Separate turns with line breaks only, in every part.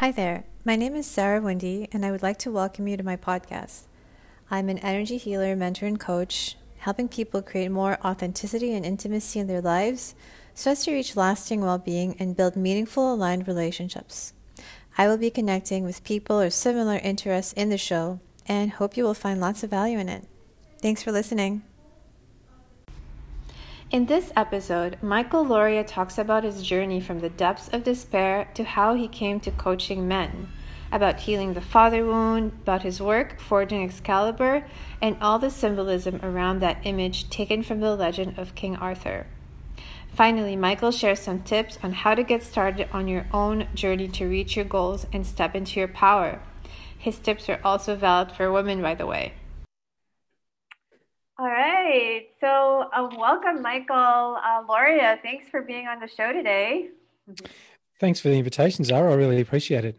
Hi there. My name is Sarah Windy, and I would like to welcome you to my podcast. I'm an energy healer, mentor, and coach, helping people create more authenticity and intimacy in their lives so as to reach lasting well being and build meaningful, aligned relationships. I will be connecting with people of similar interests in the show and hope you will find lots of value in it. Thanks for listening. In this episode, Michael Loria talks about his journey from the depths of despair to how he came to coaching men, about healing the father wound, about his work forging Excalibur, and all the symbolism around that image taken from the legend of King Arthur. Finally, Michael shares some tips on how to get started on your own journey to reach your goals and step into your power. His tips are also valid for women, by the way. All right. So, uh, welcome, Michael uh, Loria. Thanks for being on the show today.
Thanks for the invitation, Zara. I really appreciate it.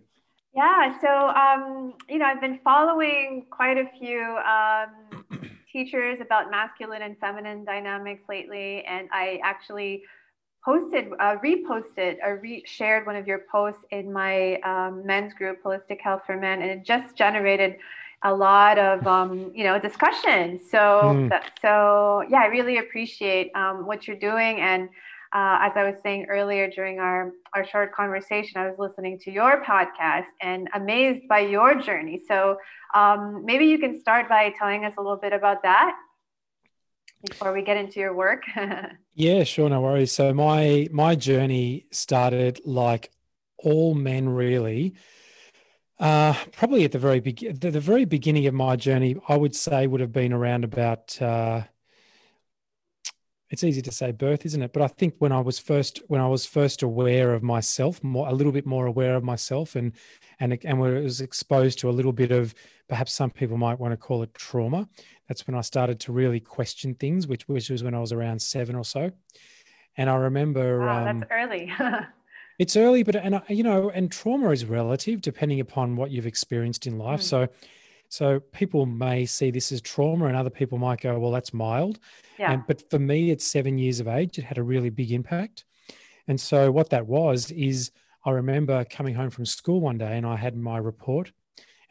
Yeah. So, um, you know, I've been following quite a few um, teachers about masculine and feminine dynamics lately, and I actually posted, uh, reposted, or re- shared one of your posts in my um, men's group, Holistic Health for Men, and it just generated a lot of um, you know discussion. So mm. that, so yeah, I really appreciate um, what you're doing. And uh, as I was saying earlier during our our short conversation, I was listening to your podcast and amazed by your journey. So um, maybe you can start by telling us a little bit about that before we get into your work.
yeah, sure, no worries. So my my journey started like all men really uh, probably at the very be- the, the, very beginning of my journey, I would say would have been around about. Uh, it's easy to say birth, isn't it? But I think when I was first when I was first aware of myself, more a little bit more aware of myself, and and and was exposed to a little bit of perhaps some people might want to call it trauma. That's when I started to really question things, which which was when I was around seven or so. And I remember
wow, um, that's early.
It's early, but and you know, and trauma is relative depending upon what you've experienced in life. Mm. So, so people may see this as trauma, and other people might go, "Well, that's mild." Yeah. And, but for me, at seven years of age, it had a really big impact. And so, what that was is, I remember coming home from school one day, and I had my report,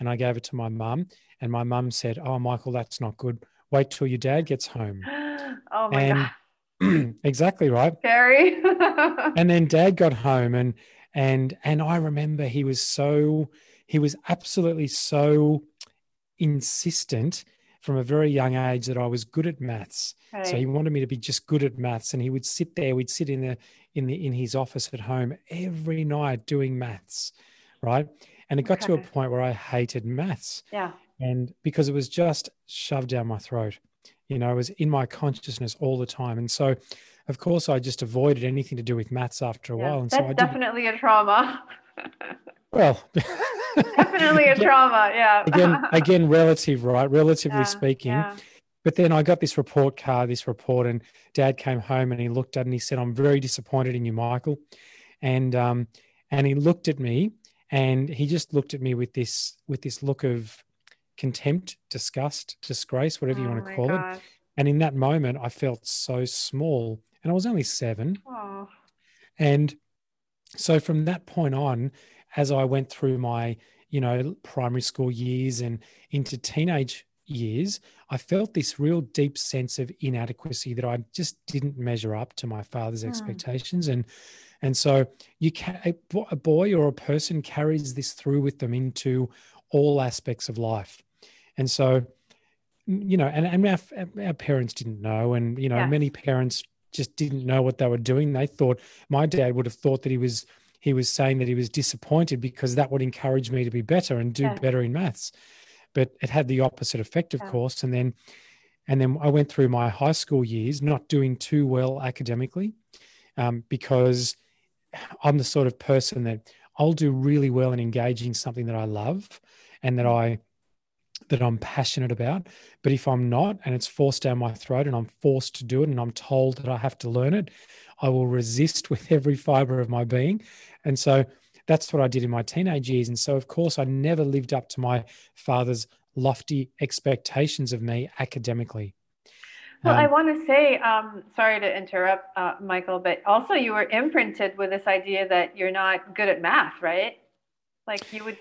and I gave it to my mum, and my mum said, "Oh, Michael, that's not good. Wait till your dad gets home."
oh my and, god
exactly right.
Very.
and then dad got home and and and I remember he was so he was absolutely so insistent from a very young age that I was good at maths. Right. So he wanted me to be just good at maths and he would sit there we'd sit in the in the in his office at home every night doing maths, right? And it got okay. to a point where I hated maths.
Yeah.
And because it was just shoved down my throat you know, it was in my consciousness all the time. And so, of course, I just avoided anything to do with maths after a yeah, while. And
that's
so I
definitely a trauma.
well,
definitely a trauma. Yeah.
again, again, relative, right? Relatively yeah, speaking. Yeah. But then I got this report card, this report, and Dad came home and he looked at it and he said, "I'm very disappointed in you, Michael," and um, and he looked at me and he just looked at me with this with this look of contempt, disgust, disgrace, whatever oh you want to call God. it. And in that moment, I felt so small, and I was only seven. Oh. And so from that point on, as I went through my, you know, primary school years and into teenage years, I felt this real deep sense of inadequacy that I just didn't measure up to my father's mm. expectations. And and so you can a boy or a person carries this through with them into all aspects of life. And so, you know, and, and our, our parents didn't know. And, you know, yeah. many parents just didn't know what they were doing. They thought my dad would have thought that he was he was saying that he was disappointed because that would encourage me to be better and do yeah. better in maths. But it had the opposite effect, of yeah. course. And then and then I went through my high school years not doing too well academically um, because I'm the sort of person that I'll do really well in engaging something that I love and that I that I'm passionate about. But if I'm not and it's forced down my throat and I'm forced to do it and I'm told that I have to learn it, I will resist with every fiber of my being. And so that's what I did in my teenage years. And so, of course, I never lived up to my father's lofty expectations of me academically.
Well, um, I want to say, um, sorry to interrupt, uh, Michael, but also you were imprinted with this idea that you're not good at math, right? Like you would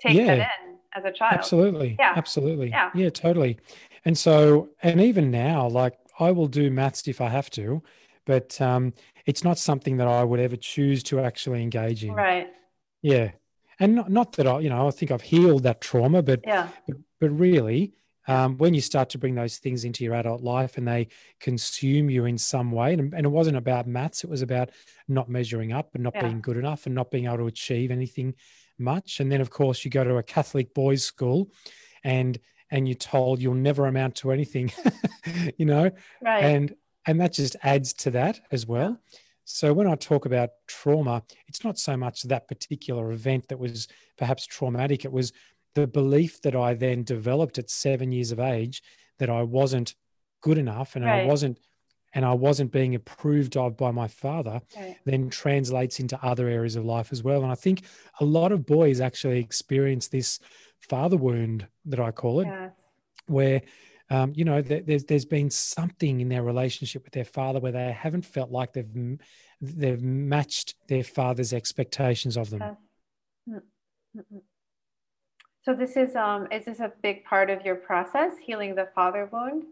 take yeah. that in as a child.
Absolutely. Yeah. Absolutely. Yeah. Yeah, totally. And so, and even now, like I will do maths if I have to, but um, it's not something that I would ever choose to actually engage in.
Right.
Yeah. And not, not that I, you know, I think I've healed that trauma, but,
yeah.
but, but really, um, when you start to bring those things into your adult life and they consume you in some way, and, and it wasn't about maths, it was about not measuring up and not yeah. being good enough and not being able to achieve anything much. And then, of course, you go to a Catholic boys' school, and and you're told you'll never amount to anything, you know,
right.
and and that just adds to that as well. So when I talk about trauma, it's not so much that particular event that was perhaps traumatic. It was the belief that I then developed at seven years of age that I wasn't good enough and right. I wasn't and I wasn't being approved of by my father, right. then translates into other areas of life as well. And I think a lot of boys actually experience this father wound that I call it, yes. where um, you know there's there's been something in their relationship with their father where they haven't felt like they've they've matched their father's expectations of them. Yes.
So this is um is this a big part of your process healing the father wound?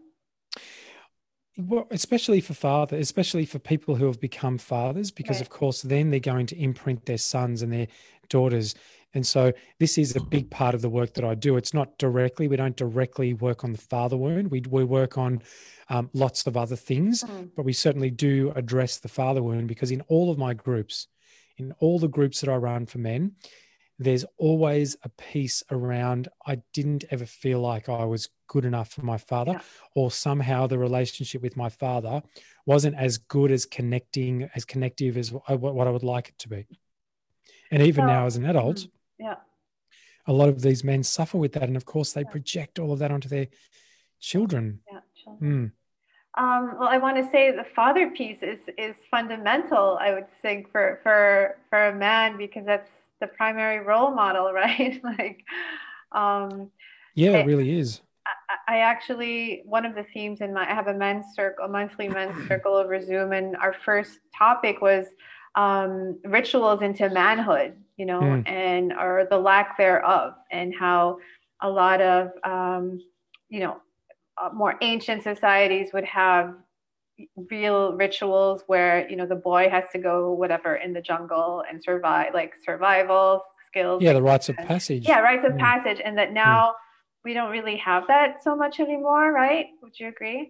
Well, especially for father, especially for people who have become fathers, because right. of course then they're going to imprint their sons and their daughters. And so this is a big part of the work that I do. It's not directly, we don't directly work on the father wound. We, we work on um, lots of other things, mm. but we certainly do address the father wound because in all of my groups, in all the groups that I run for men, there's always a piece around I didn't ever feel like I was good enough for my father, yeah. or somehow the relationship with my father wasn't as good as connecting, as connective as what I would like it to be. And even now, as an adult, mm,
yeah,
a lot of these men suffer with that, and of course, they yeah. project all of that onto their children.
Yeah, children. Mm. Um, well, I want to say the father piece is is fundamental. I would think for for for a man because that's the primary role model, right? like, um,
yeah, it, it really is.
I, I actually one of the themes in my I have a men's circle, a monthly men's circle over Zoom, and our first topic was um, rituals into manhood, you know, mm. and or the lack thereof, and how a lot of um, you know uh, more ancient societies would have real rituals where you know the boy has to go whatever in the jungle and survive like survival skills
yeah the rites of passage
yeah rites of mm. passage and that now mm. we don't really have that so much anymore right would you agree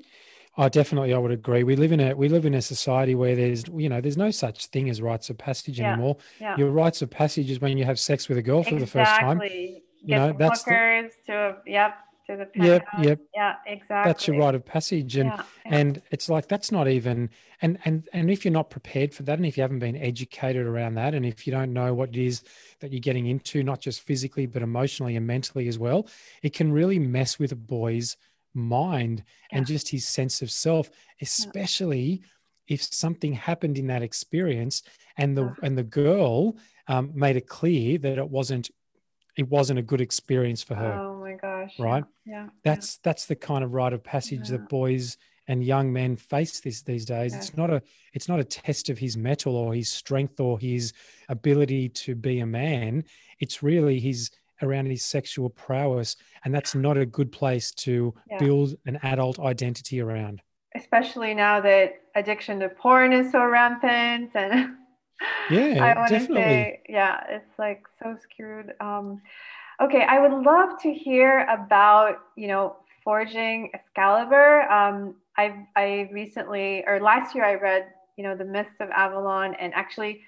Oh, definitely, I would agree. We live in a we live in a society where there's you know there's no such thing as rites of passage yeah. anymore. Yeah. Your rites of passage is when you have sex with a girl for exactly. the first time. You
Get know that's the, to yep to the
Yep, yep.
Yeah, exactly.
That's your rite of passage, and yeah, yeah. and it's like that's not even and and and if you're not prepared for that, and if you haven't been educated around that, and if you don't know what it is that you're getting into, not just physically but emotionally and mentally as well, it can really mess with a boy's mind yeah. and just his sense of self, especially if something happened in that experience and the and the girl um, made it clear that it wasn't it wasn't a good experience for her.
Oh my gosh.
Right?
Yeah.
That's yeah. that's the kind of rite of passage yeah. that boys and young men face this these days. Yeah. It's not a it's not a test of his mettle or his strength or his ability to be a man. It's really his around his sexual prowess. And that's not a good place to build an adult identity around.
Especially now that addiction to porn is so rampant and
yeah, I want to say,
yeah, it's like so screwed. Um, okay, I would love to hear about you know forging Excalibur. Um, I I recently or last year I read you know the Mists of Avalon, and actually,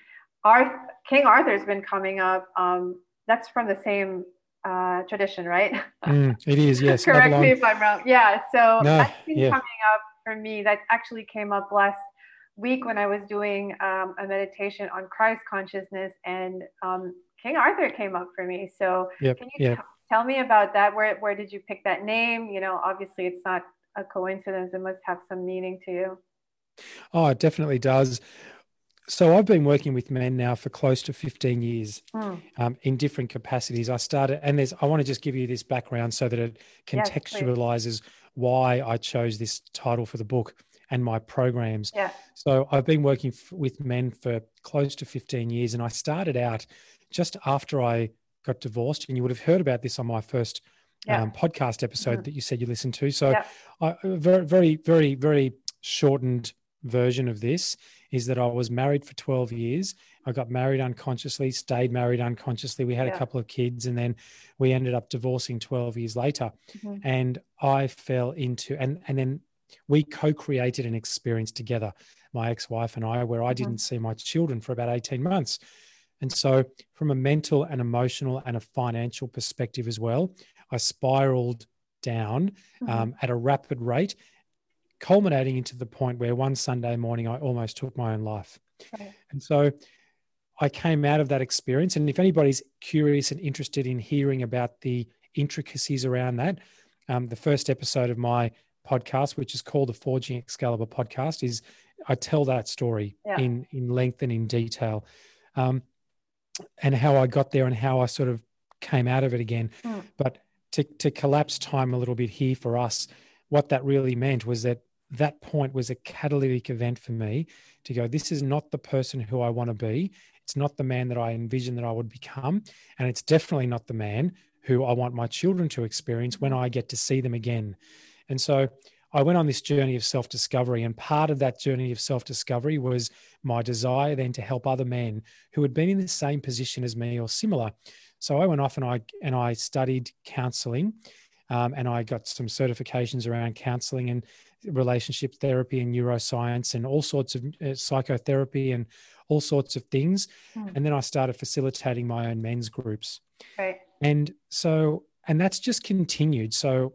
Arth- King Arthur's been coming up. Um, that's from the same uh, tradition, right?
Mm, it is, yes.
Correct Avalon. me if I'm wrong. Yeah, so no, that's been yeah. coming up for me. That actually came up last week when I was doing um, a meditation on Christ consciousness, and um, King Arthur came up for me. So
yep,
can you
yep.
t- tell me about that? Where where did you pick that name? You know, obviously it's not a coincidence. It must have some meaning to you.
Oh, it definitely does. So I've been working with men now for close to 15 years mm. um, in different capacities. I started, and there's, I want to just give you this background so that it contextualizes yes, why I chose this title for the book and my programs.
Yeah.
So I've been working f- with men for close to 15 years, and I started out just after I got divorced, and you would have heard about this on my first yeah. um, podcast episode mm-hmm. that you said you listened to. So, yeah. I, very, very, very, very shortened version of this is that I was married for 12 years. I got married unconsciously, stayed married unconsciously. We had yeah. a couple of kids, and then we ended up divorcing 12 years later. Mm-hmm. And I fell into, and, and then we co created an experience together, my ex wife and I, where I mm-hmm. didn't see my children for about 18 months. And so, from a mental and emotional and a financial perspective as well, I spiraled down mm-hmm. um, at a rapid rate, culminating into the point where one Sunday morning I almost took my own life. Right. And so I came out of that experience. And if anybody's curious and interested in hearing about the intricacies around that, um, the first episode of my podcast, which is called the Forging Excalibur podcast, is I tell that story yeah. in in length and in detail, um, and how I got there and how I sort of came out of it again. Mm. But to, to collapse time a little bit here for us, what that really meant was that that point was a catalytic event for me to go, this is not the person who I want to be. It's not the man that I envisioned that I would become. And it's definitely not the man who I want my children to experience when I get to see them again. And so I went on this journey of self discovery. And part of that journey of self discovery was my desire then to help other men who had been in the same position as me or similar so I went off and I and I studied counselling, um, and I got some certifications around counselling and relationship therapy and neuroscience and all sorts of uh, psychotherapy and all sorts of things. Hmm. And then I started facilitating my own men's groups.
Right.
And so and that's just continued. So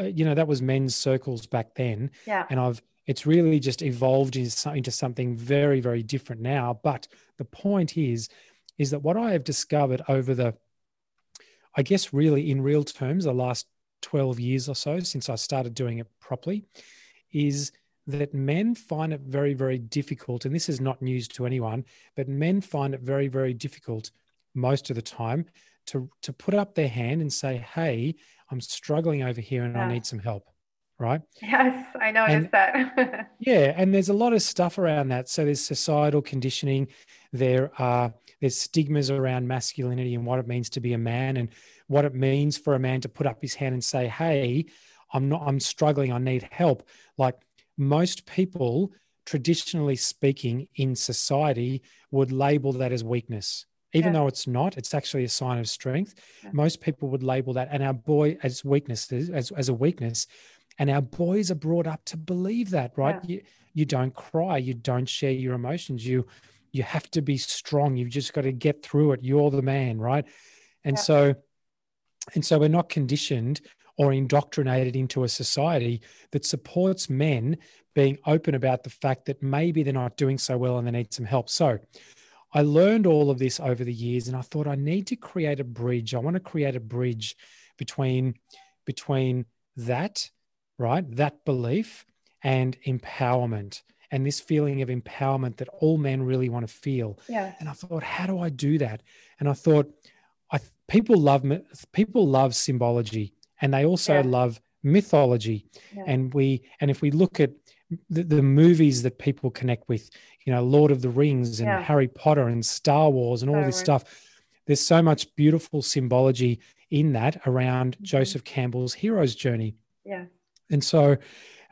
Uh, you know that was men's circles back then.
Yeah.
And I've it's really just evolved into something very very different now. But the point is is that what I have discovered over the, I guess, really in real terms, the last 12 years or so since I started doing it properly, is that men find it very, very difficult. And this is not news to anyone, but men find it very, very difficult most of the time to, to put up their hand and say, Hey, I'm struggling over here and yeah. I need some help right?
Yes, I noticed and, that.
yeah, and there's a lot of stuff around that. So there's societal conditioning, there are there's stigmas around masculinity and what it means to be a man and what it means for a man to put up his hand and say, "Hey, I'm not I'm struggling, I need help." Like most people traditionally speaking in society would label that as weakness even yeah. though it's not it's actually a sign of strength yeah. most people would label that and our boy as weaknesses as, as a weakness and our boys are brought up to believe that right yeah. you, you don't cry you don't share your emotions you you have to be strong you've just got to get through it you're the man right and so and so we're not conditioned or indoctrinated into a society that supports men being open about the fact that maybe they're not doing so well and they need some help so I learned all of this over the years and I thought I need to create a bridge. I want to create a bridge between between that, right? That belief and empowerment and this feeling of empowerment that all men really want to feel.
Yeah.
And I thought, how do I do that? And I thought, I people love people love symbology, and they also yeah. love mythology. Yeah. And we and if we look at the, the, movies that people connect with, you know, Lord of the Rings and yeah. Harry Potter and Star Wars and all this stuff. There's so much beautiful symbology in that around mm-hmm. Joseph Campbell's hero's journey.
Yeah.
And so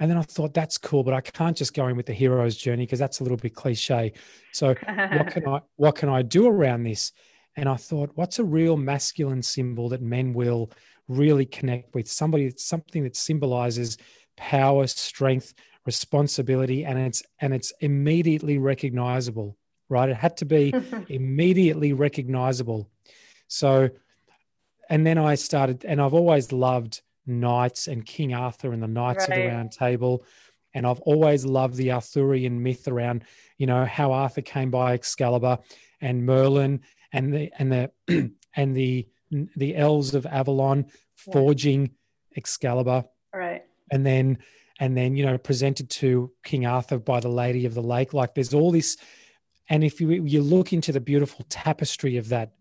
and then I thought, that's cool, but I can't just go in with the hero's journey because that's a little bit cliche. So what can I what can I do around this? And I thought, what's a real masculine symbol that men will really connect with? Somebody something that symbolizes power, strength, responsibility, and it's and it's immediately recognizable, right? It had to be immediately recognizable. So and then I started, and I've always loved knights and King Arthur and the Knights right. of the Round Table. And I've always loved the Arthurian myth around, you know, how Arthur came by Excalibur and Merlin and the and the and the the elves of Avalon forging. Excalibur.
Right.
And then and then, you know, presented to King Arthur by the Lady of the Lake. Like there's all this and if you you look into the beautiful tapestry of that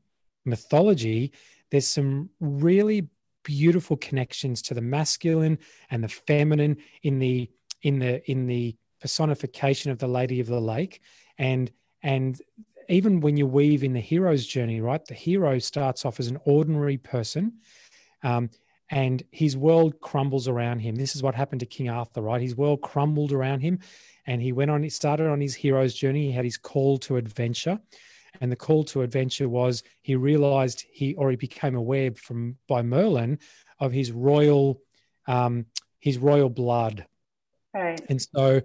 mythology, there's some really beautiful connections to the masculine and the feminine in the in the in the personification of the lady of the lake and and even when you weave in the hero's journey, right? The hero starts off as an ordinary person. Um, and his world crumbles around him. This is what happened to King Arthur, right? His world crumbled around him, and he went on. He started on his hero's journey. He had his call to adventure, and the call to adventure was he realized he or he became aware from by Merlin of his royal, um, his royal blood,
right?
And so,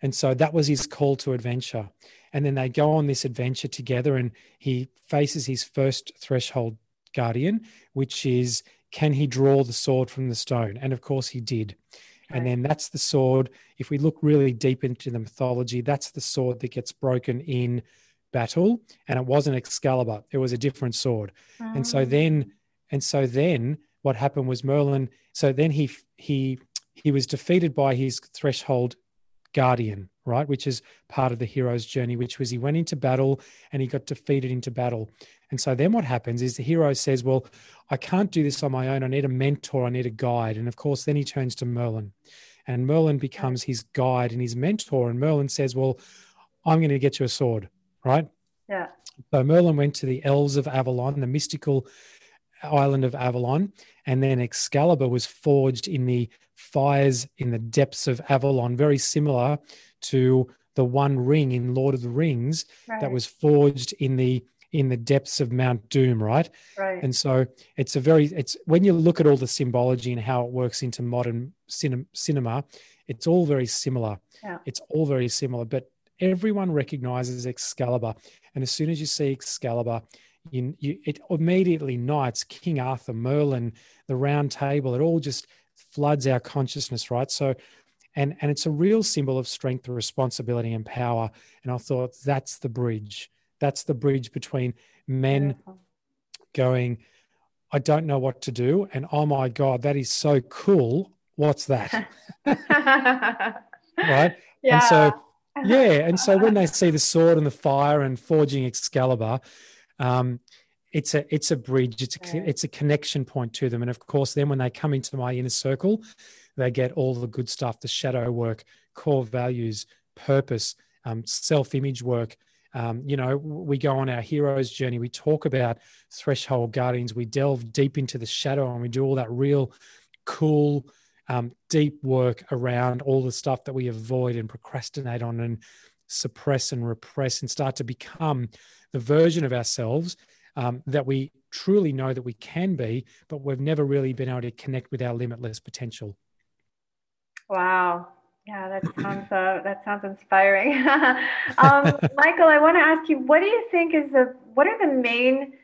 and so that was his call to adventure. And then they go on this adventure together, and he faces his first threshold guardian, which is can he draw the sword from the stone? And of course, he did. Right. And then that's the sword. If we look really deep into the mythology, that's the sword that gets broken in battle. And it wasn't Excalibur; it was a different sword. And so ah. then, and so then, what happened was Merlin. So then he he he was defeated by his threshold guardian, right? Which is part of the hero's journey, which was he went into battle and he got defeated into battle. And so then what happens is the hero says, Well, I can't do this on my own. I need a mentor, I need a guide. And of course, then he turns to Merlin. And Merlin becomes his guide and his mentor. And Merlin says, Well, I'm going to get you a sword, right?
Yeah.
So Merlin went to the Elves of Avalon, the mystical island of Avalon, and then Excalibur was forged in the fires in the depths of Avalon, very similar to the One Ring in Lord of the Rings right. that was forged in the in the depths of Mount Doom, right?
Right.
And so it's a very it's when you look at all the symbology and how it works into modern cinem- cinema, it's all very similar.
Yeah.
It's all very similar, but everyone recognizes Excalibur, and as soon as you see Excalibur, you, you it immediately knights King Arthur, Merlin, the Round Table. It all just floods our consciousness, right? So and and it's a real symbol of strength responsibility and power. And i thought that's the bridge. That's the bridge between men Beautiful. going i don't know what to do and oh my god that is so cool. What's that? Right?
Yeah.
and so yeah. and so when they see the sword and the fire and forging excalibur um, it's a it's a bridge. It's a it's a connection point to them. And of course then when they come into my inner circle they get all the good stuff the shadow work, core values, purpose, um, self image work. Um, you know, we go on our hero's journey. We talk about threshold guardians. We delve deep into the shadow and we do all that real cool, um, deep work around all the stuff that we avoid and procrastinate on and suppress and repress and start to become the version of ourselves um, that we truly know that we can be, but we've never really been able to connect with our limitless potential.
Wow. Yeah, that sounds uh, that sounds inspiring. um, Michael, I want to ask you, what do you think is the what are the main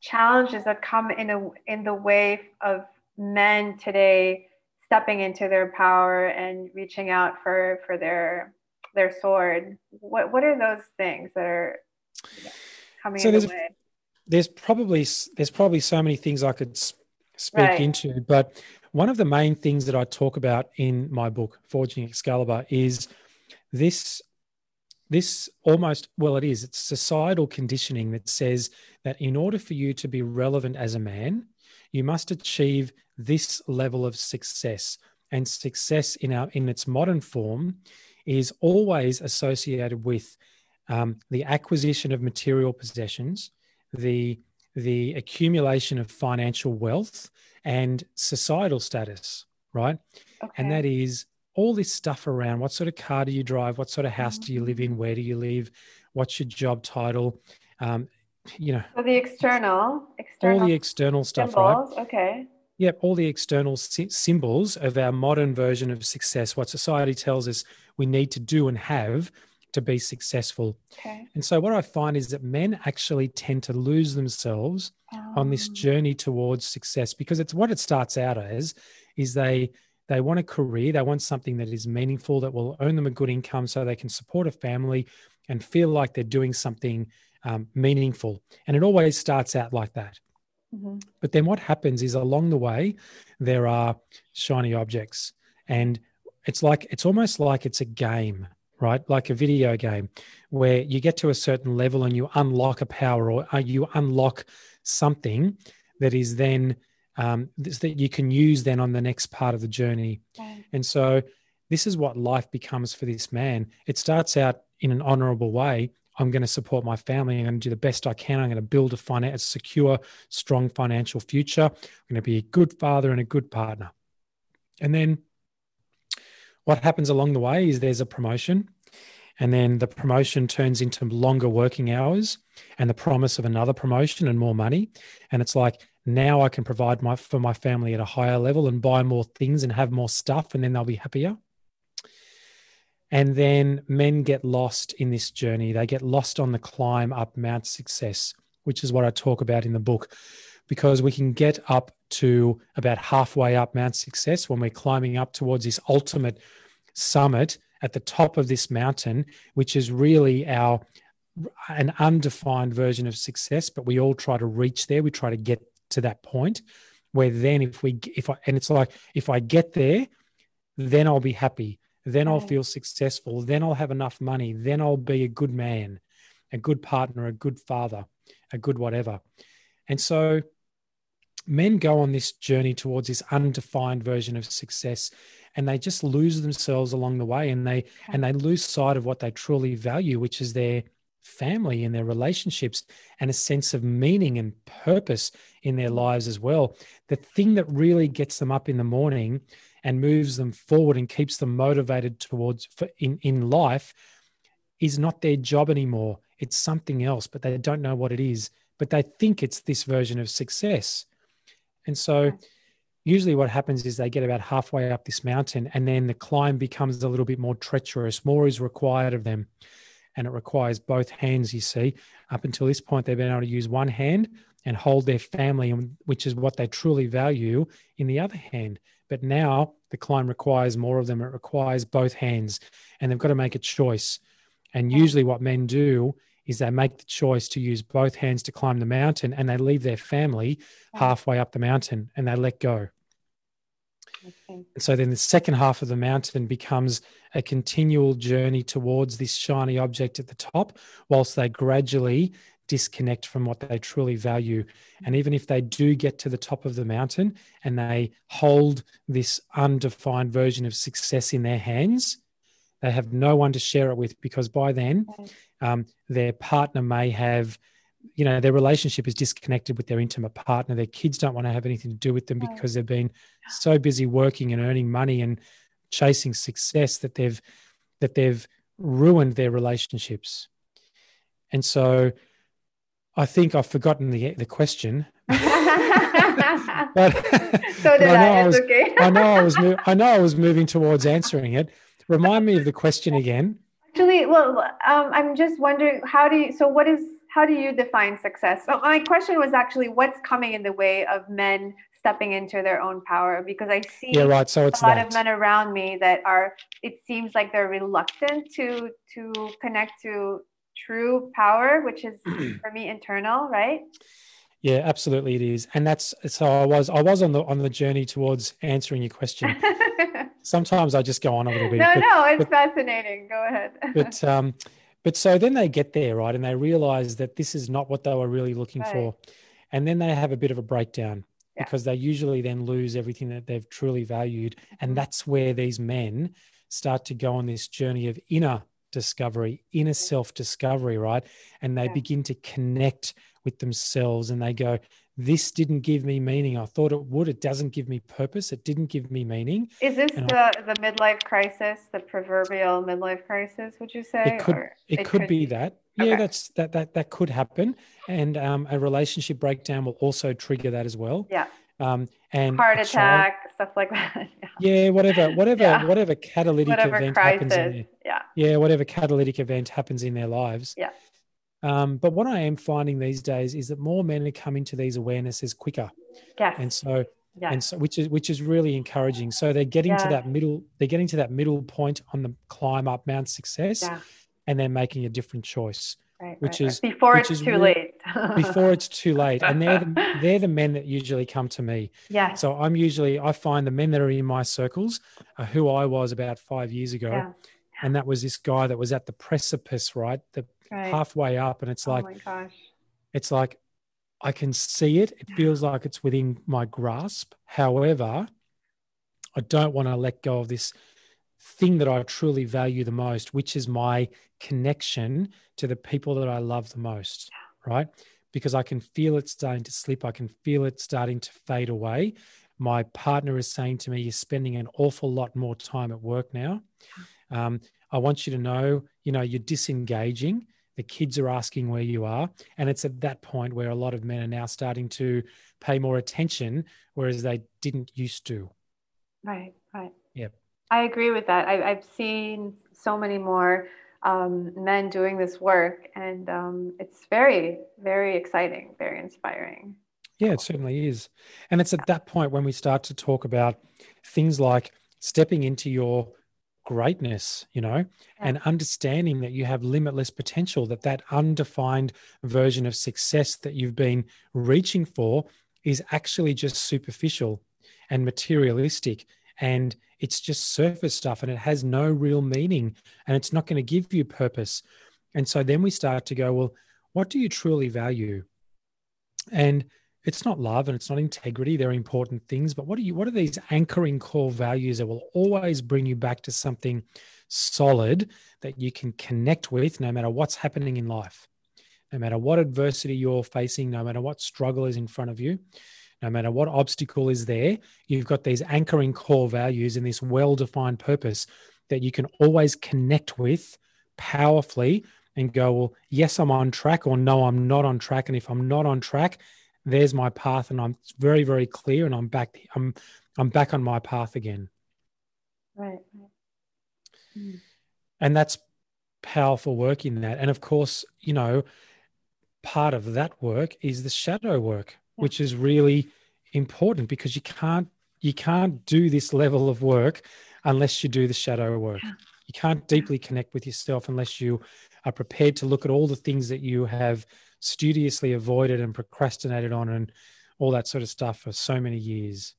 challenges that come in a, in the way of men today stepping into their power and reaching out for for their their sword? What what are those things that are coming so in the way?
There's probably there's probably so many things I could speak right. into, but one of the main things that I talk about in my book, Forging Excalibur, is this this almost well it is it's societal conditioning that says that in order for you to be relevant as a man you must achieve this level of success. And success in our in its modern form is always associated with um, the acquisition of material possessions the the accumulation of financial wealth and societal status, right? Okay. And that is all this stuff around what sort of car do you drive? What sort of house mm-hmm. do you live in? Where do you live? What's your job title? Um, you know,
so the external, external,
all the external stuff,
symbols.
right?
Okay.
Yep, all the external symbols of our modern version of success, what society tells us we need to do and have to be successful.
Okay.
And so, what I find is that men actually tend to lose themselves um. on this oh. journey towards success because it's what it starts out as is they they want a career, they want something that is meaningful that will earn them a good income so they can support a family and feel like they're doing something um, meaningful. And it always starts out like that. Mm-hmm. But then what happens is along the way, there are shiny objects. And it's like, it's almost like it's a game right? Like a video game where you get to a certain level and you unlock a power or uh, you unlock something that is then um, that you can use then on the next part of the journey. And so this is what life becomes for this man. It starts out in an honorable way. I'm going to support my family. I'm going to do the best I can. I'm going to build a, finance, a secure, strong financial future. I'm going to be a good father and a good partner. And then what happens along the way is there's a promotion, and then the promotion turns into longer working hours and the promise of another promotion and more money. And it's like, now I can provide my for my family at a higher level and buy more things and have more stuff, and then they'll be happier. And then men get lost in this journey. They get lost on the climb up Mount Success, which is what I talk about in the book, because we can get up to about halfway up Mount Success when we're climbing up towards this ultimate summit at the top of this mountain, which is really our an undefined version of success, but we all try to reach there. We try to get to that point where then if we if I and it's like if I get there, then I'll be happy then I'll feel successful. Then I'll have enough money. Then I'll be a good man, a good partner, a good father, a good whatever. And so men go on this journey towards this undefined version of success and they just lose themselves along the way and they and they lose sight of what they truly value which is their family and their relationships and a sense of meaning and purpose in their mm. lives as well the thing that really gets them up in the morning and moves them forward and keeps them motivated towards for in, in life is not their job anymore. It's something else, but they don't know what it is. But they think it's this version of success. And so usually what happens is they get about halfway up this mountain and then the climb becomes a little bit more treacherous. More is required of them. And it requires both hands, you see. Up until this point, they've been able to use one hand and hold their family, which is what they truly value, in the other hand. But now the climb requires more of them. It requires both hands, and they've got to make a choice. And usually, what men do is they make the choice to use both hands to climb the mountain, and they leave their family halfway up the mountain and they let go. Okay. And so then the second half of the mountain becomes a continual journey towards this shiny object at the top, whilst they gradually disconnect from what they truly value. And even if they do get to the top of the mountain and they hold this undefined version of success in their hands, they have no one to share it with because by then um, their partner may have you know their relationship is disconnected with their intimate partner their kids don't want to have anything to do with them because they've been so busy working and earning money and chasing success that they've that they've ruined their relationships and so I think I've forgotten the the question. but,
so did I. I, was, okay.
I know I was. I know I was moving towards answering it. Remind me of the question again.
Actually, well, um, I'm just wondering how do you? So, what is? How do you define success? So, my question was actually, what's coming in the way of men stepping into their own power? Because I see
yeah, right. So it's
a lot
that.
of men around me that are. It seems like they're reluctant to to connect to true power, which is for me internal, right?
Yeah, absolutely it is. And that's so I was I was on the on the journey towards answering your question. Sometimes I just go on a little bit.
No, but, no, it's but, fascinating. Go ahead.
but um but so then they get there, right? And they realize that this is not what they were really looking right. for. And then they have a bit of a breakdown yeah. because they usually then lose everything that they've truly valued. And mm-hmm. that's where these men start to go on this journey of inner discovery, inner self discovery, right? And they yeah. begin to connect with themselves and they go, This didn't give me meaning. I thought it would. It doesn't give me purpose. It didn't give me meaning.
Is this the, I, the midlife crisis, the proverbial midlife crisis, would you say?
It could, it, it could, could, be that. Yeah, okay. that's that that that could happen. And um, a relationship breakdown will also trigger that as well.
Yeah.
Um, and
heart attack, child, stuff like that.
Yeah, yeah whatever, whatever, yeah. whatever catalytic whatever event crisis. happens in
there. Yeah.
Yeah, whatever catalytic event happens in their lives.
Yeah.
Um, but what I am finding these days is that more men are coming to these awarenesses quicker.
Yes.
And so yes. and so which is which is really encouraging. So they're getting to that middle, they're getting to that middle point on the climb up Mount Success yeah. and they're making a different choice
right, which right, is right. before it's too late.
before it's too late, and they're the, they're the men that usually come to me.
Yeah.
So I'm usually I find the men that are in my circles are who I was about five years ago, yeah. And that was this guy that was at the precipice, right, the halfway up, and it's oh like,
oh my gosh,
it's like I can see it. It feels like it's within my grasp. However, I don't want to let go of this thing that I truly value the most, which is my connection to the people that I love the most, right? Because I can feel it starting to slip. I can feel it starting to fade away. My partner is saying to me, You're spending an awful lot more time at work now. Um, I want you to know, you know, you're disengaging. The kids are asking where you are. And it's at that point where a lot of men are now starting to pay more attention, whereas they didn't used to.
Right, right.
Yep.
I agree with that. I, have seen so many more um, men doing this work, and um, it's very, very exciting, very inspiring.
Yeah, it certainly is. And it's at that point when we start to talk about things like stepping into your greatness, you know, yeah. and understanding that you have limitless potential, that that undefined version of success that you've been reaching for is actually just superficial and materialistic and it's just surface stuff and it has no real meaning and it's not going to give you purpose. And so then we start to go, well, what do you truly value? And it's not love and it's not integrity. They're important things, but what are you what are these anchoring core values that will always bring you back to something solid that you can connect with no matter what's happening in life? No matter what adversity you're facing, no matter what struggle is in front of you, no matter what obstacle is there, you've got these anchoring core values and this well defined purpose that you can always connect with powerfully and go, well, yes, I'm on track, or no, I'm not on track. And if I'm not on track, there's my path, and I'm very, very clear, and I'm back. I'm I'm back on my path again.
Right.
Mm. And that's powerful work in that. And of course, you know, part of that work is the shadow work which is really important because you can't you can't do this level of work unless you do the shadow work. You can't deeply connect with yourself unless you are prepared to look at all the things that you have studiously avoided and procrastinated on and all that sort of stuff for so many years.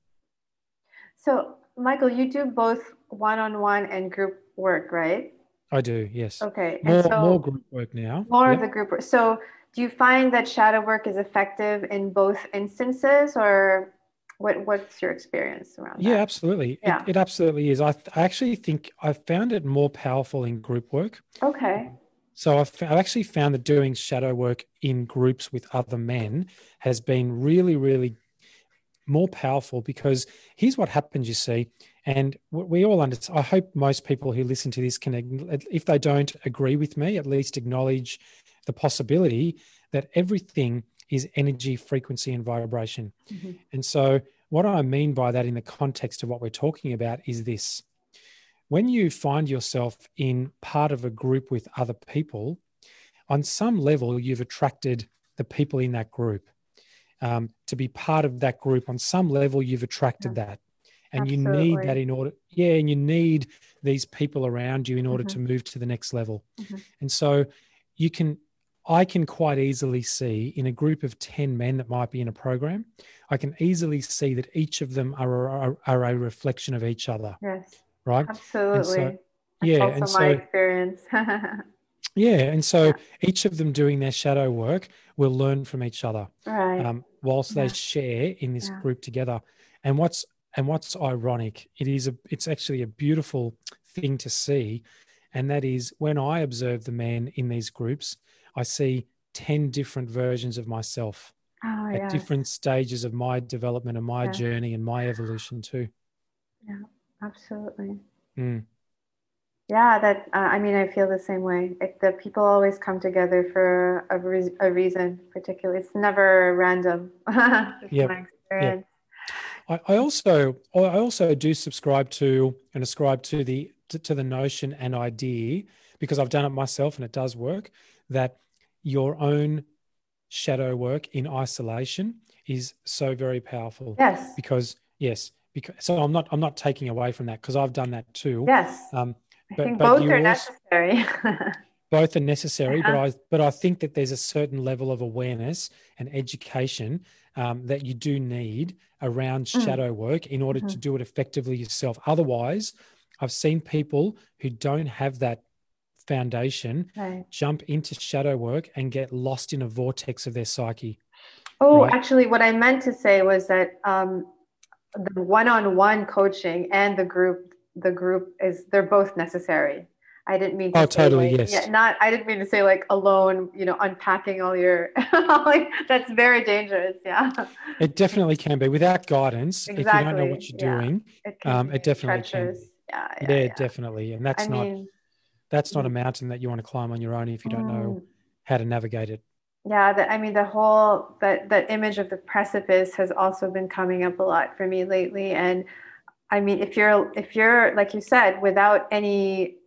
So, Michael, you do both one-on-one and group work, right?
I do, yes.
Okay.
More, so more group work now.
More yep. of the group work. So do you find that shadow work is effective in both instances or what what's your experience around
yeah that? absolutely yeah. It, it, absolutely is I, I actually think i found it more powerful in group work
okay
so I've, I've actually found that doing shadow work in groups with other men has been really really more powerful because here's what happens you see and we all understand i hope most people who listen to this can if they don't agree with me at least acknowledge the possibility that everything is energy, frequency, and vibration. Mm-hmm. And so, what I mean by that in the context of what we're talking about is this when you find yourself in part of a group with other people, on some level, you've attracted the people in that group. Um, to be part of that group, on some level, you've attracted yeah. that. And Absolutely. you need that in order, yeah, and you need these people around you in order mm-hmm. to move to the next level. Mm-hmm. And so you can I can quite easily see in a group of 10 men that might be in a program, I can easily see that each of them are, are, are a reflection of each other.
Yes.
Right?
Absolutely. And so, yeah. and my so, experience.
yeah. And so yeah. each of them doing their shadow work will learn from each other.
Right.
Um, whilst yeah. they share in this yeah. group together. And what's and what's ironic, it is a it's actually a beautiful thing to see. And that is when I observe the men in these groups, I see 10 different versions of myself
oh,
at different stages of my development and my journey and my evolution too.
Yeah, absolutely.
Mm.
Yeah, that uh, I mean, I feel the same way. It, the people always come together for a, re- a reason, particularly. It's never random.
yeah. I, I also I also do subscribe to and ascribe to the to, to the notion and idea because I've done it myself and it does work that your own shadow work in isolation is so very powerful.
Yes.
Because yes, because so I'm not I'm not taking away from that because I've done that too.
Yes.
Um,
but, I think both are also, necessary.
both are necessary, uh-huh. but I but I think that there's a certain level of awareness and education um, that you do need around mm. shadow work in order mm-hmm. to do it effectively yourself. Otherwise, I've seen people who don't have that foundation right. jump into shadow work and get lost in a vortex of their psyche.
Oh, right? actually, what I meant to say was that um, the one on one coaching and the group the group is they're both necessary. I didn't mean
to oh, totally, like, yes.
Yeah, not I didn't mean to say like alone, you know, unpacking all your like that's very dangerous. Yeah.
It definitely can be. Without guidance, exactly. if you don't know what you're yeah. doing, it, um, it definitely treacherous. can. Yeah, yeah, yeah, definitely. And that's I not mean, that's not a mm. mountain that you want to climb on your own if you don't know mm. how to navigate it.
Yeah, I mean the whole that that image of the precipice has also been coming up a lot for me lately. And I mean, if you're if you're like you said, without any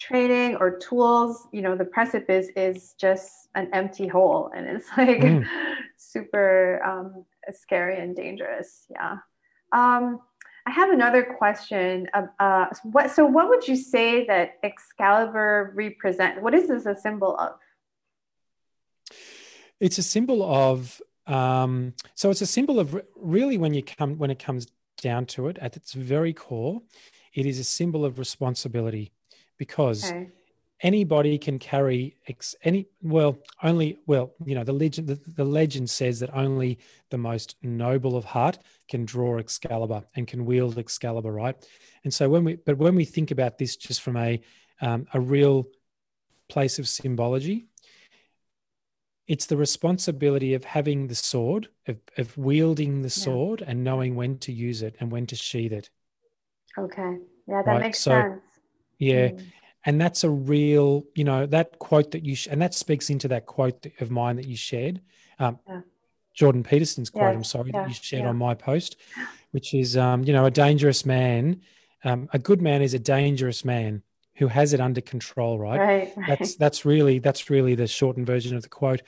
training or tools, you know, the precipice is just an empty hole, and it's like mm. super um, scary and dangerous. Yeah. Um, I have another question. Uh, what, so, what would you say that Excalibur represent? What is this a symbol of?
It's a symbol of. Um, so, it's a symbol of really when you come when it comes down to it, at its very core, it is a symbol of responsibility, because okay anybody can carry ex, any well only well you know the legend the, the, legend says that only the most noble of heart can draw excalibur and can wield excalibur right and so when we but when we think about this just from a um, a real place of symbology it's the responsibility of having the sword of, of wielding the sword yeah. and knowing when to use it and when to sheathe it.
Okay. Yeah that right? makes so, sense.
yeah. Mm and that's a real you know that quote that you sh- and that speaks into that quote of mine that you shared. Um, yeah. jordan peterson's quote yeah. i'm sorry that you shared on my post which is um, you know a dangerous man um, a good man is a dangerous man who has it under control right?
Right, right
that's that's really that's really the shortened version of the quote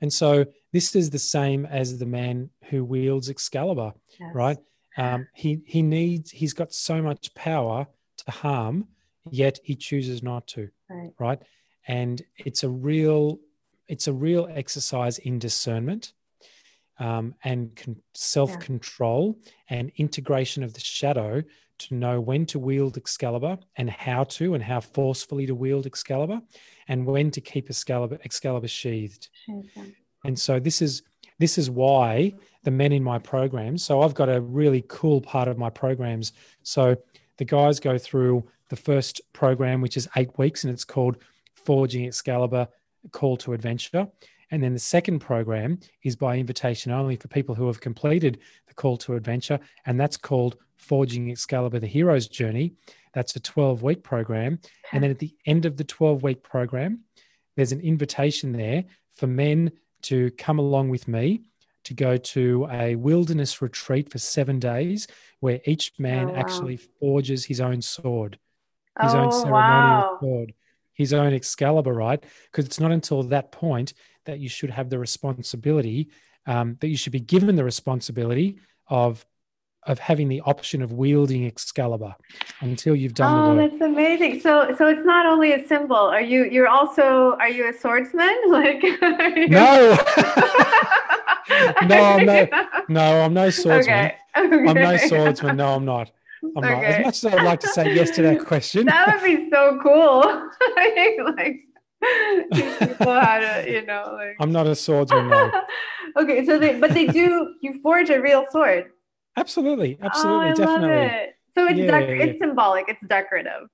and so this is the same as the man who wields excalibur yes. right um, he he needs he's got so much power to harm yet he chooses not to right, right? and it's a real it's a real exercise in discernment um, and con- self-control yeah. and integration of the shadow to know when to wield excalibur and how to and how forcefully to wield excalibur and when to keep excalibur excalibur sheathed and so this is this is why the men in my programs so i've got a really cool part of my programs so the guys go through the first program, which is eight weeks, and it's called Forging Excalibur Call to Adventure. And then the second program is by invitation only for people who have completed the Call to Adventure, and that's called Forging Excalibur The Hero's Journey. That's a 12 week program. And then at the end of the 12 week program, there's an invitation there for men to come along with me to go to a wilderness retreat for seven days where each man oh, wow. actually forges his own sword his oh, own ceremonial wow. sword, his own Excalibur, right? Because it's not until that point that you should have the responsibility, um, that you should be given the responsibility of of having the option of wielding Excalibur until you've done
oh,
the
work. that's amazing. So so it's not only a symbol. Are you you're also are you a swordsman? Like
you... No. no, I'm no no, I'm no swordsman. Okay. Okay. I'm no swordsman. No, I'm not. I'm okay. not. As much as I'd like to say yes to that question.
that would be so cool. like people how to, you know, like
I'm not a swordsman. No.
okay, so they but they do you forge a real sword.
Absolutely, absolutely, oh, definitely.
So it's yeah, dec- yeah. it's symbolic, it's decorative.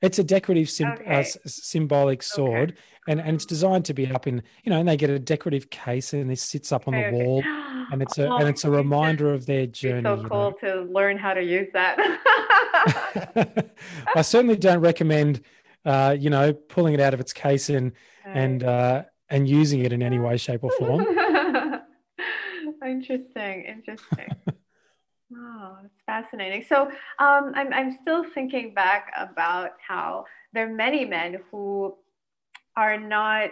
It's a decorative, sim- uh, okay. uh, symbolic sword, okay. and, and it's designed to be up in you know, and they get a decorative case, and it sits up on okay, the wall, and it's a oh, and it's a reminder of their journey.
so cool you know? to learn how to use that.
I certainly don't recommend, uh, you know, pulling it out of its case and and uh, and using it in any way, shape, or form.
interesting, interesting. Oh, it's fascinating. So um, I'm, I'm still thinking back about how there are many men who are not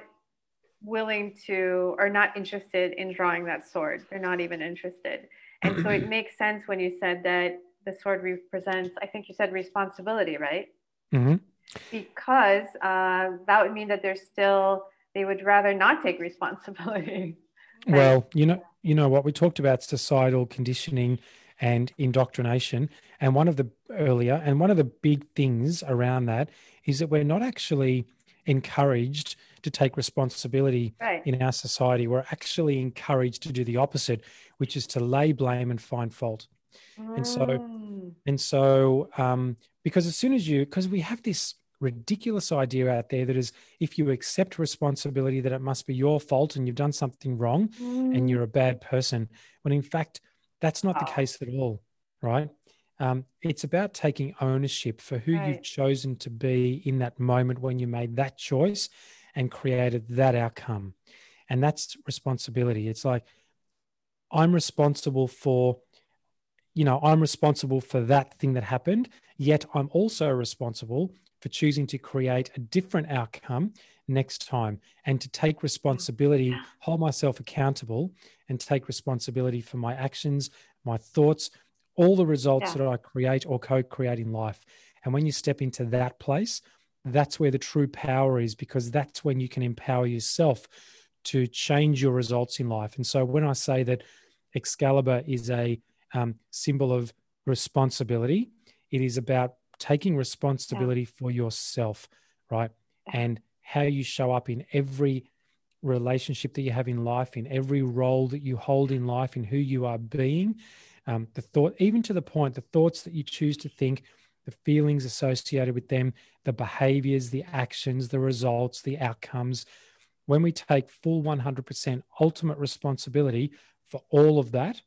willing to or not interested in drawing that sword. They're not even interested. And so it makes sense when you said that the sword represents, I think you said responsibility, right?
Mm-hmm.
Because uh, that would mean that they're still, they would rather not take responsibility.
Well, you know, you know what we talked about societal conditioning and indoctrination. And one of the earlier, and one of the big things around that is that we're not actually encouraged to take responsibility right. in our society. We're actually encouraged to do the opposite, which is to lay blame and find fault. Mm. And so, and so, um, because as soon as you because we have this ridiculous idea out there that is if you accept responsibility that it must be your fault and you've done something wrong mm. and you're a bad person when in fact that's not the case at all right um, it's about taking ownership for who right. you've chosen to be in that moment when you made that choice and created that outcome and that's responsibility it's like i'm responsible for you know i'm responsible for that thing that happened yet i'm also responsible for choosing to create a different outcome next time and to take responsibility, hold myself accountable, and take responsibility for my actions, my thoughts, all the results yeah. that I create or co create in life. And when you step into that place, that's where the true power is because that's when you can empower yourself to change your results in life. And so when I say that Excalibur is a um, symbol of responsibility, it is about taking responsibility yeah. for yourself, right? And how you show up in every relationship that you have in life, in every role that you hold in life, in who you are being. Um, the thought, even to the point, the thoughts that you choose to think, the feelings associated with them, the behaviors, the actions, the results, the outcomes. When we take full 100% ultimate responsibility for all of that,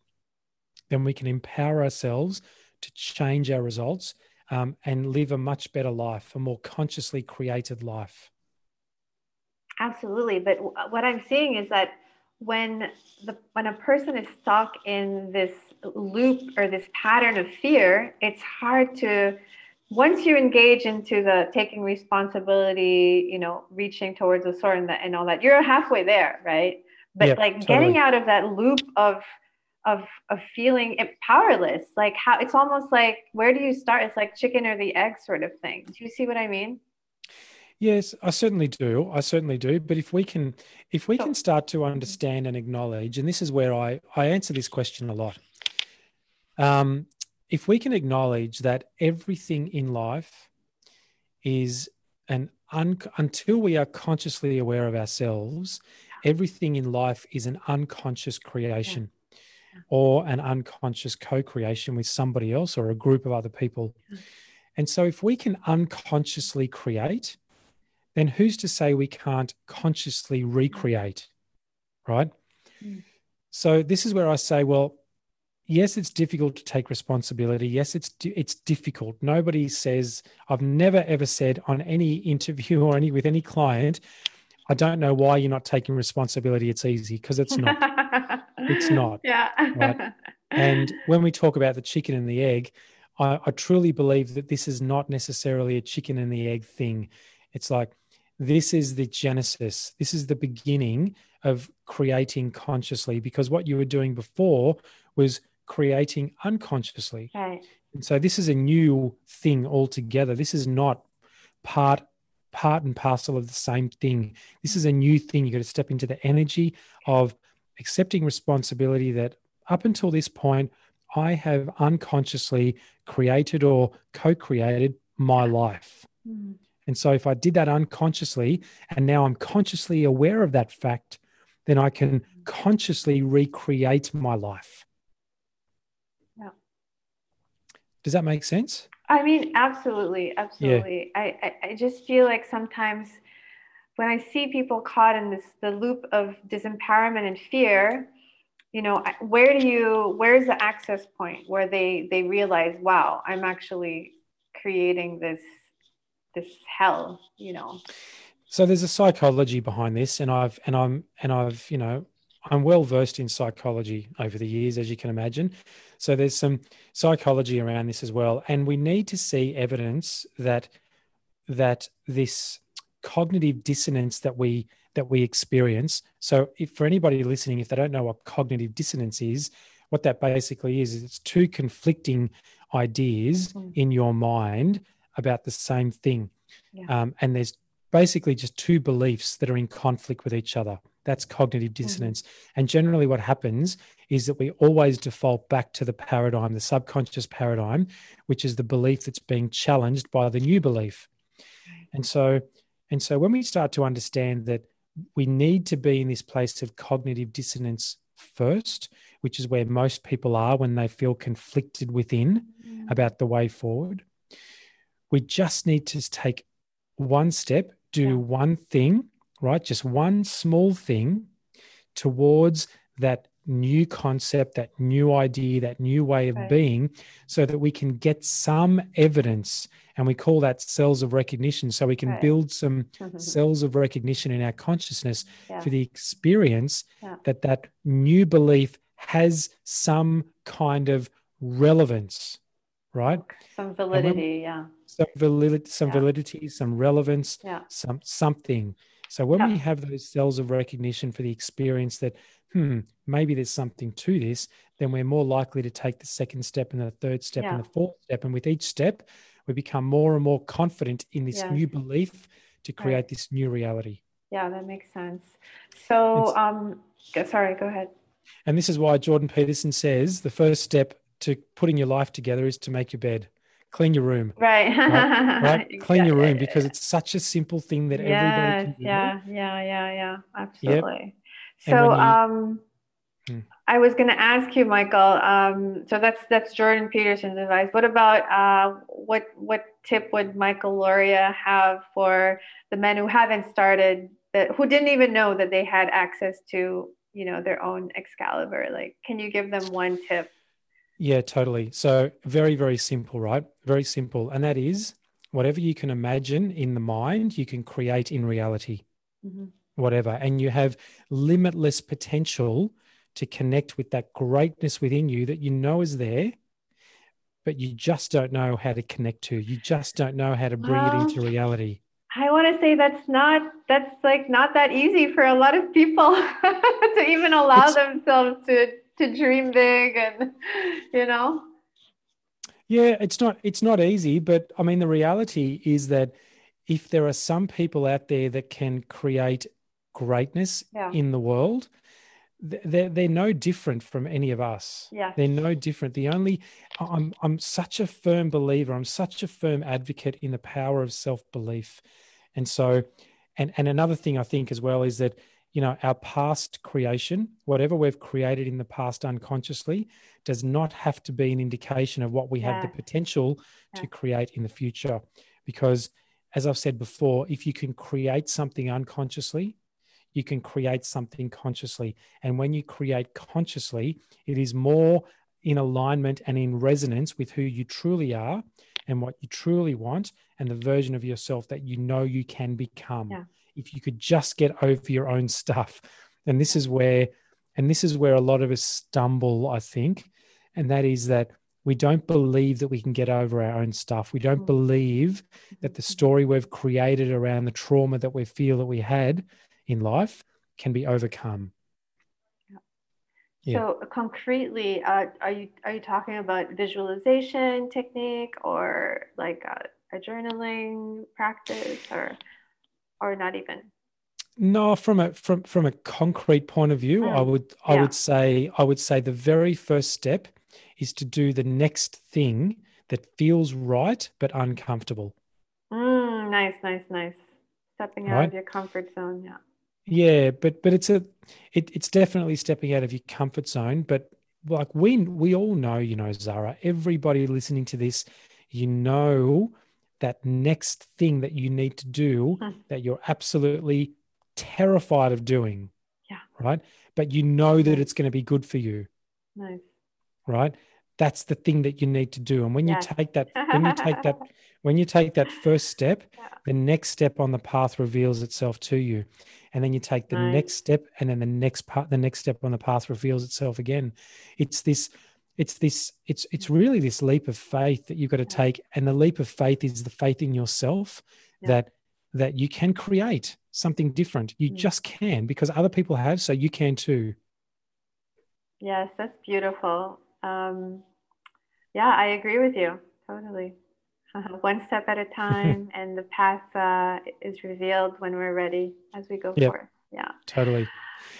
then we can empower ourselves to change our results um, and live a much better life, a more consciously created life.
Absolutely. But what I'm seeing is that when the when a person is stuck in this loop or this pattern of fear, it's hard to once you engage into the taking responsibility, you know, reaching towards the sword and, the, and all that, you're halfway there, right? But like totally. getting out of that loop of of of feeling it powerless like how it's almost like where do you start? It's like chicken or the egg sort of thing. Do you see what i mean?
Yes i certainly do. I certainly do. But if we can if we can start to understand and acknowledge and this is where i i answer this question a lot um if we can acknowledge that everything in life is an un, until we are consciously aware of ourselves everything in life is an unconscious creation or an unconscious co creation with somebody else or a group of other people. And so, if we can unconsciously create, then who's to say we can't consciously recreate? Right. Mm. So, this is where I say, well, yes, it's difficult to take responsibility. Yes, it's it's difficult. Nobody says I've never ever said on any interview or any with any client, I don't know why you're not taking responsibility. It's easy because it's not. it's not.
Yeah. Right?
And when we talk about the chicken and the egg, I, I truly believe that this is not necessarily a chicken and the egg thing. It's like this is the genesis. This is the beginning of creating consciously because what you were doing before was creating unconsciously.
Right.
And so this is a new thing altogether. This is not part part and parcel of the same thing. This is a new thing. You've got to step into the energy of accepting responsibility that up until this point, I have unconsciously created or co created my life. Mm. And so, if I did that unconsciously and now I'm consciously aware of that fact, then I can consciously recreate my life.
Yeah.
Does that make sense?
I mean, absolutely, absolutely. Yeah. I, I, I just feel like sometimes when I see people caught in this the loop of disempowerment and fear, you know, where do you where's the access point where they they realize, wow, I'm actually creating this this hell, you know.
So there's a psychology behind this, and I've and I'm and I've you know I'm well versed in psychology over the years, as you can imagine. So there's some psychology around this as well, and we need to see evidence that that this cognitive dissonance that we that we experience. So, if for anybody listening, if they don't know what cognitive dissonance is, what that basically is is it's two conflicting ideas mm-hmm. in your mind about the same thing, yeah. um, and there's basically just two beliefs that are in conflict with each other. That's cognitive mm-hmm. dissonance. Mm-hmm. And generally, what happens is that we always default back to the paradigm, the subconscious paradigm, which is the belief that's being challenged by the new belief. And so, and so when we start to understand that we need to be in this place of cognitive dissonance first, which is where most people are when they feel conflicted within mm. about the way forward, we just need to take one step, do yeah. one thing, right? Just one small thing towards that new concept, that new idea, that new way of being, so that we can get some evidence. And we call that cells of recognition. So we can build some mm-hmm. cells of recognition in our consciousness yeah. for the experience yeah. that that new belief has some kind of relevance, right?
Some validity, yeah.
Some validity, some yeah. validity, some relevance,
yeah.
some something. So when we have those cells of recognition for the experience that hmm, maybe there's something to this, then we're more likely to take the second step and the third step yeah. and the fourth step. And with each step, we become more and more confident in this new belief to create right. this new reality.
Yeah, that makes sense. So, um, sorry, go ahead.
And this is why Jordan Peterson says the first step to putting your life together is to make your bed clean your room.
Right.
Right. right? Clean your room because it's such a simple thing that yes, everybody can do.
Yeah, yeah, yeah, yeah. Absolutely. Yep. So you, um hmm. I was going to ask you, Michael. Um, so that's that's Jordan Peterson's advice. What about uh, what what tip would Michael Lauria have for the men who haven't started that who didn't even know that they had access to you know their own Excalibur? Like, can you give them one tip?
Yeah, totally. So very very simple, right? Very simple, and that is whatever you can imagine in the mind, you can create in reality. Mm-hmm whatever, and you have limitless potential to connect with that greatness within you that you know is there, but you just don't know how to connect to. You just don't know how to bring well, it into reality.
I want to say that's not that's like not that easy for a lot of people to even allow it's, themselves to to dream big and you know.
Yeah, it's not it's not easy, but I mean the reality is that if there are some people out there that can create greatness yeah. in the world, they're, they're no different from any of us.
Yeah.
They're no different. The only, I'm, I'm such a firm believer, I'm such a firm advocate in the power of self belief. And so, and, and another thing I think as well is that, you know, our past creation, whatever we've created in the past unconsciously, does not have to be an indication of what we yeah. have the potential yeah. to create in the future. Because, as I've said before, if you can create something unconsciously, you can create something consciously. And when you create consciously, it is more in alignment and in resonance with who you truly are and what you truly want and the version of yourself that you know you can become. Yeah. If you could just get over your own stuff. And this is where and this is where a lot of us stumble, I think, and that is that we don't believe that we can get over our own stuff. We don't believe that the story we've created around the trauma that we feel that we had in life can be overcome.
Yeah. So concretely, uh, are you are you talking about visualization technique or like a, a journaling practice or or not even?
No, from a from from a concrete point of view, mm. I would I yeah. would say I would say the very first step is to do the next thing that feels right but uncomfortable.
Mm, nice, nice, nice. Stepping out right? of your comfort zone. Yeah.
Yeah, but but it's a it, it's definitely stepping out of your comfort zone. But like we we all know, you know, Zara, everybody listening to this, you know that next thing that you need to do hmm. that you're absolutely terrified of doing.
Yeah.
Right. But you know that it's going to be good for you.
Nice.
Right. That's the thing that you need to do. And when you take that, when you take that, when you take that first step, yeah. the next step on the path reveals itself to you and then you take the nice. next step and then the next part the next step on the path reveals itself again it's this it's this it's it's really this leap of faith that you've got to take and the leap of faith is the faith in yourself yeah. that that you can create something different you mm. just can because other people have so you can too
yes that's beautiful um yeah i agree with you totally one step at a time, and the path uh, is revealed when we're ready as we go yep. forth. Yeah,
totally.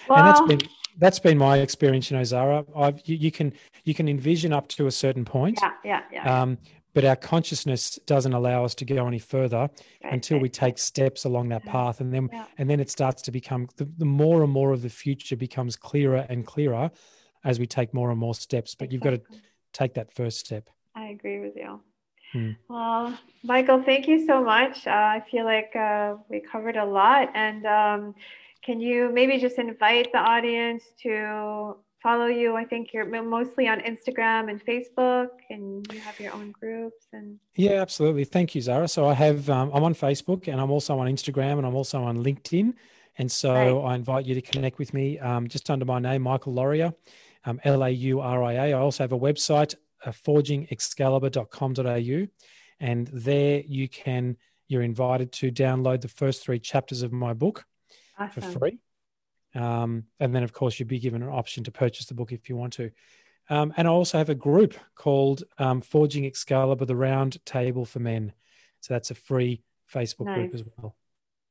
Well, and that's been that's been my experience, you know, Zara. I've you, you, can you can envision up to a certain point.
Yeah, yeah, yeah.
Um, but our consciousness doesn't allow us to go any further right, until we take steps along that path, and then yeah. and then it starts to become the, the more and more of the future becomes clearer and clearer as we take more and more steps. But you've got to take that first step.
I agree with you. Hmm. Well, Michael, thank you so much. Uh, I feel like uh, we covered a lot. And um, can you maybe just invite the audience to follow you? I think you're mostly on Instagram and Facebook, and you have your own groups. And
yeah, absolutely. Thank you, Zara. So I have um, I'm on Facebook, and I'm also on Instagram, and I'm also on LinkedIn. And so right. I invite you to connect with me um, just under my name, Michael Lauria, um, L A U R I A. I also have a website, uh, forgingexcalibur.com.au. And there you can, you're invited to download the first three chapters of my book awesome. for free. Um, and then, of course, you'd be given an option to purchase the book if you want to. Um, and I also have a group called um, Forging Excalibur, the Round Table for Men. So that's a free Facebook nice. group as well.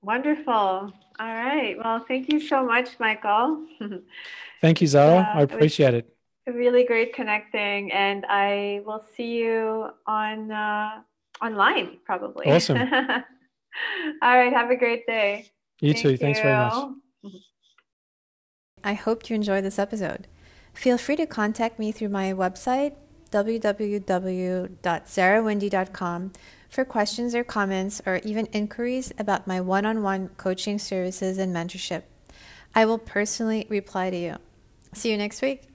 Wonderful. All right. Well, thank you so much, Michael.
thank you, Zara. Uh, I appreciate it.
Really great connecting, and I will see you on uh, online probably.
Awesome.
All right. Have a great day.
You Thank too. You. Thanks very much.
I hope you enjoyed this episode. Feel free to contact me through my website, www.zarawindy.com, for questions or comments or even inquiries about my one on one coaching services and mentorship. I will personally reply to you. See you next week.